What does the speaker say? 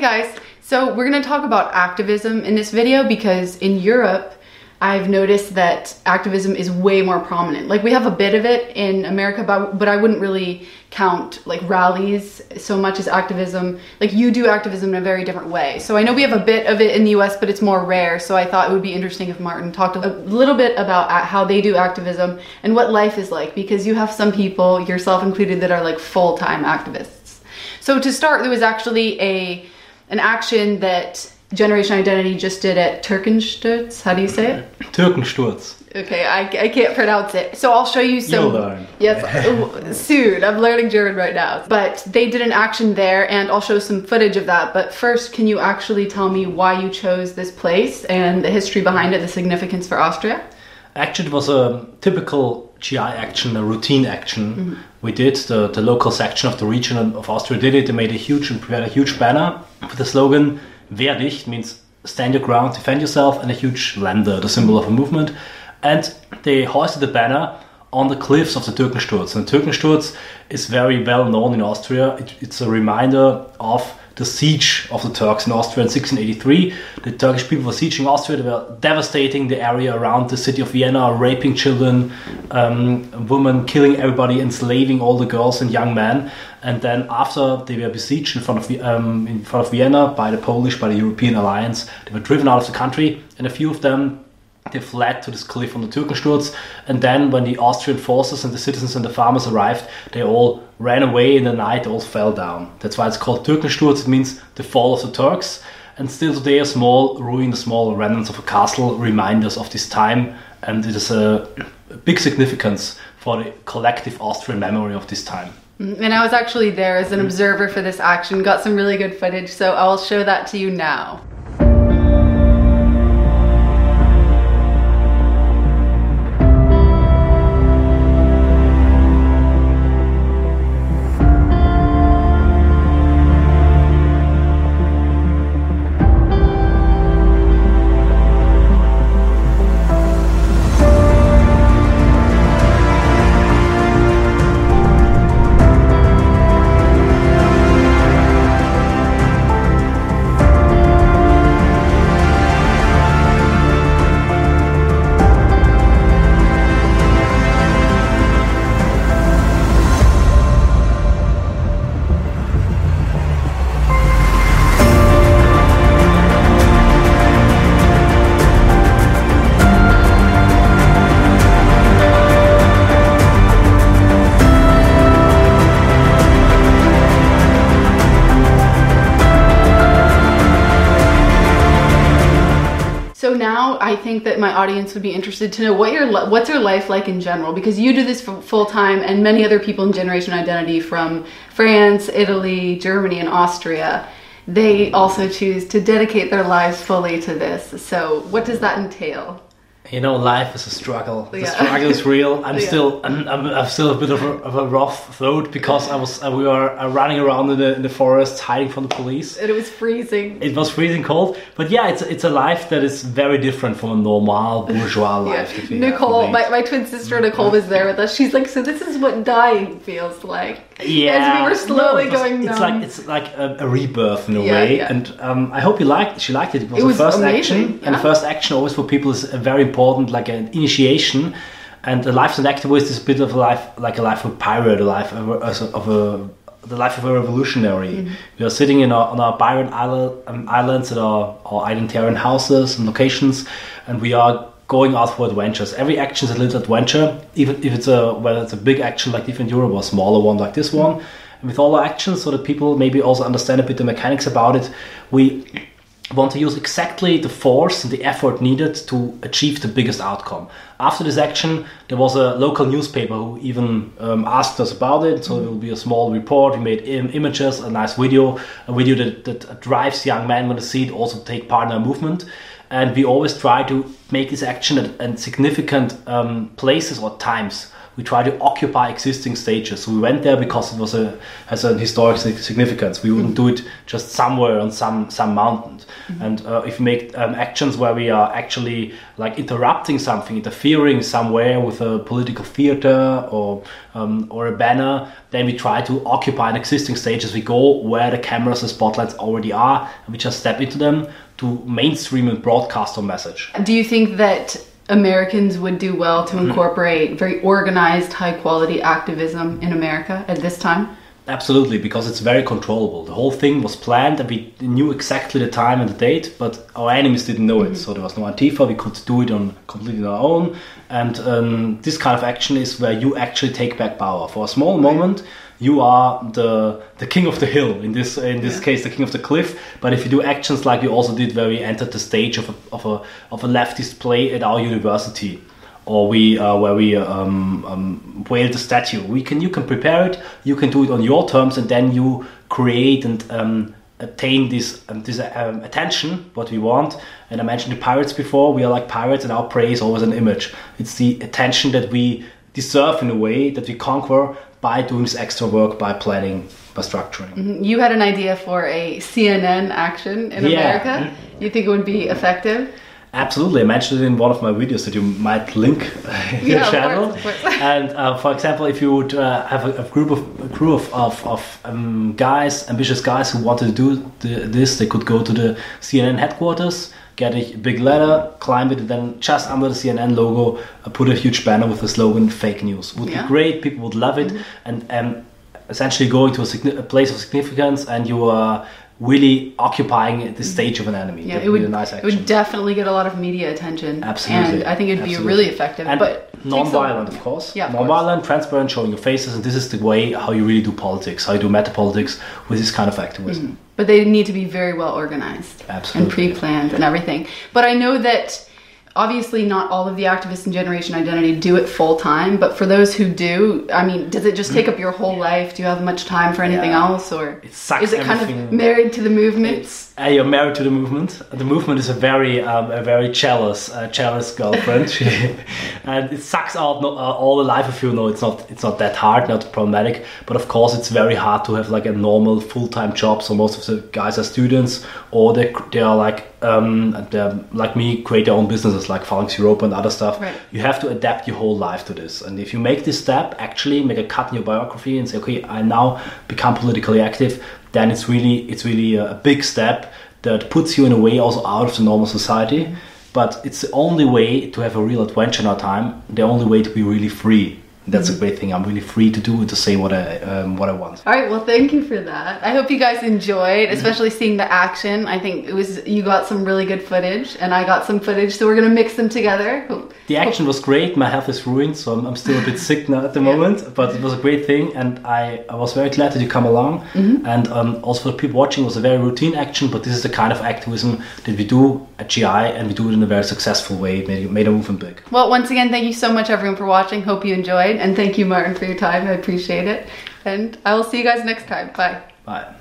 Guys, so we're gonna talk about activism in this video because in Europe, I've noticed that activism is way more prominent. Like we have a bit of it in America, but, but I wouldn't really count like rallies so much as activism. Like you do activism in a very different way. So I know we have a bit of it in the US, but it's more rare. So I thought it would be interesting if Martin talked a little bit about uh, how they do activism and what life is like because you have some people, yourself included, that are like full-time activists. So to start, there was actually a an action that Generation Identity just did at Türkensturz. How do you say it? Türkensturz. Okay, I, I can't pronounce it. So I'll show you some. You'll learn. Yes, soon. I'm learning German right now. But they did an action there, and I'll show some footage of that. But first, can you actually tell me why you chose this place and the history behind it, the significance for Austria? Actually, it was a typical GI action, a routine action. Mm-hmm. We did the, the local section of the region of Austria did it. They made a huge and prepared a huge banner with the slogan Wehr dich means stand your ground, defend yourself, and a huge Lambda, the symbol of a movement. And they hoisted the banner on the cliffs of the Türkensturz. And Türkensturz is very well known in Austria. It, it's a reminder of the siege of the Turks in Austria in 1683. The Turkish people were sieging Austria. They were devastating the area around the city of Vienna, raping children, um, women, killing everybody, enslaving all the girls and young men. And then after they were besieged in front of um, in front of Vienna by the Polish, by the European alliance, they were driven out of the country, and a few of them they fled to this cliff on the Türkensturz. And then, when the Austrian forces and the citizens and the farmers arrived, they all ran away in the night, all fell down. That's why it's called Türkensturz. It means the fall of the Turks. And still today, a small ruin, a small remnants of a castle remind us of this time. And it is a big significance for the collective Austrian memory of this time. Mm, and I was actually there as an observer for this action, got some really good footage, so I'll show that to you now. Now I think that my audience would be interested to know what your what's your life like in general because you do this full time and many other people in Generation Identity from France, Italy, Germany, and Austria. They also choose to dedicate their lives fully to this. So what does that entail? You know, life is a struggle. The yeah. struggle is real. I'm yeah. still, I'm, I'm, I'm, still a bit of a, of a rough throat because I was, uh, we were uh, running around in the, in the forest, hiding from the police. And it was freezing. It was freezing cold, but yeah, it's it's a life that is very different from a normal bourgeois life. yeah. Nicole, my, my twin sister Nicole was there with us. She's like, so this is what dying feels like. Yeah, as we were slowly no, going. It's like it's like a, a rebirth in a way, and um, I hope you liked. She liked it. It was, it was the first amazing. action, and the first action always for people is a very important like an initiation. And the life as an activist is a bit of a life, like a life of a pirate, a life of a, of a the life of a revolutionary. Mm-hmm. We are sitting in our, on our pirate island, um, islands at our, our identitarian houses and locations, and we are going out for adventures. Every action is a little adventure, even if it's a whether it's a big action like Defend Europe or a smaller one like this one. And with all our actions, so that people maybe also understand a bit the mechanics about it, we want to use exactly the force and the effort needed to achieve the biggest outcome. After this action, there was a local newspaper who even um, asked us about it. So mm-hmm. it will be a small report. We made Im- images, a nice video, a video that, that drives young men when they see it also take part in our movement. And we always try to make this action at, at significant um, places or times we try to occupy existing stages. So we went there because it was a has an historic significance. We wouldn't do it just somewhere on some some mountain. Mm-hmm. And uh, if we make um, actions where we are actually like interrupting something, interfering somewhere with a political theater or um, or a banner, then we try to occupy an existing stage as we go where the cameras and spotlights already are, and we just step into them to mainstream and broadcast our message. Do you think that Americans would do well to mm-hmm. incorporate very organized, high quality activism in America at this time? Absolutely, because it's very controllable. The whole thing was planned and we knew exactly the time and the date, but our enemies didn't know mm-hmm. it. So there was no Antifa, we could do it on completely on our own. And um, this kind of action is where you actually take back power. For a small moment, you are the the king of the hill. In this in this yeah. case the king of the cliff. But if you do actions like you also did where we entered the stage of a, of a of a leftist play at our university or we uh, where we um, um, whale the statue we can you can prepare it. You can do it on your terms and then you create and um, attain this um, this um, attention what we want. And i mentioned the pirates before. We are like pirates and our prey is always an image. It's the attention that we deserve in a way that we conquer by doing this extra work by planning by structuring mm-hmm. you had an idea for a cnn action in yeah. america you think it would be effective Absolutely, I mentioned it in one of my videos that you might link in yeah, your channel. Of course, of course. and uh, for example, if you would uh, have a, a, group of a crew of, of, of um, guys, ambitious guys who wanted to do the, this, they could go to the CNN headquarters, get a big ladder, climb it, and then just under the CNN logo, uh, put a huge banner with the slogan "Fake News." Would yeah. be great. People would love it, mm-hmm. and um, essentially going to a, a, place of significance, and you are really occupying the stage of an enemy. Yeah, it would, nice it would definitely get a lot of media attention. Absolutely. And I think it'd be really effective. And but non-violent, of course. Yeah, non-violent, transparent, showing your faces, and this is the way how you really do politics, how you do meta politics with this kind of activism. Mm-hmm. But they need to be very well organized. Absolutely. And pre-planned and everything. But I know that obviously not all of the activists in generation identity do it full time but for those who do i mean does it just take up your whole life? Do you have much time for anything yeah. else or it sucks is it kind of married to the movement? Uh, you're married to the movement. The movement is a very um, a very jealous uh, jealous girlfriend. And it sucks out not, uh, all the life of you. Know it's not it's not that hard not problematic. But of course it's very hard to have like a normal full-time job. So most of the guys are students or they, they are like um, like me create their own businesses like Phalanx Europa and other stuff. Right. You have to adapt your whole life to this. And if you make this step, actually make a cut in your biography and say, okay, I now become politically active, then it's really it's really a big step that puts you in a way also out of the normal society. Mm-hmm. But it's the only way to have a real adventure in our time. The only way to be really free that's a great thing. I'm really free to do to say what I um, what I want. All right, well, thank you for that. I hope you guys enjoyed, especially seeing the action. I think it was you got some really good footage, and I got some footage, so we're gonna mix them together. The action was great. My health is ruined, so I'm, I'm still a bit sick now at the yeah. moment. But it was a great thing, and I, I was very glad that you come along. Mm-hmm. And um, also for the people watching, it was a very routine action, but this is the kind of activism that we do at GI, and we do it in a very successful way. Made made a movement big. Well, once again, thank you so much, everyone, for watching. Hope you enjoyed. And thank you, Martin, for your time. I appreciate it. And I will see you guys next time. Bye. Bye.